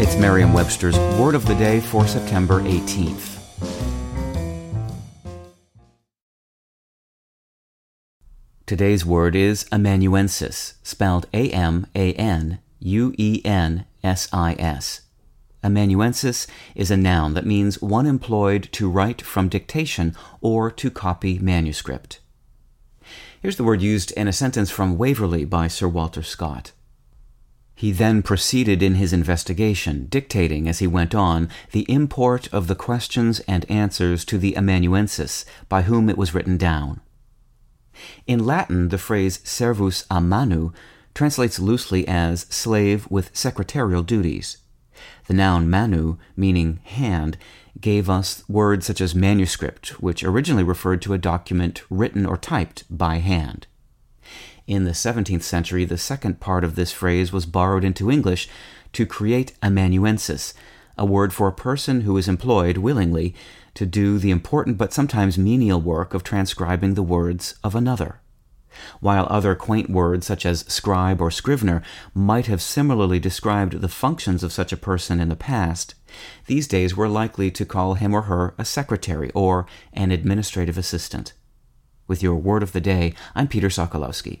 It's Merriam Webster's Word of the Day for September 18th. Today's word is amanuensis, spelled A M A N U E N S I S. Amanuensis is a noun that means one employed to write from dictation or to copy manuscript. Here's the word used in a sentence from Waverley by Sir Walter Scott. He then proceeded in his investigation, dictating as he went on the import of the questions and answers to the amanuensis by whom it was written down. In Latin, the phrase servus a manu translates loosely as slave with secretarial duties. The noun manu, meaning hand, gave us words such as manuscript, which originally referred to a document written or typed by hand. In the 17th century, the second part of this phrase was borrowed into English to create amanuensis, a word for a person who is employed willingly to do the important but sometimes menial work of transcribing the words of another. While other quaint words such as scribe or scrivener might have similarly described the functions of such a person in the past, these days we're likely to call him or her a secretary or an administrative assistant. With your word of the day, I'm Peter Sokolowski.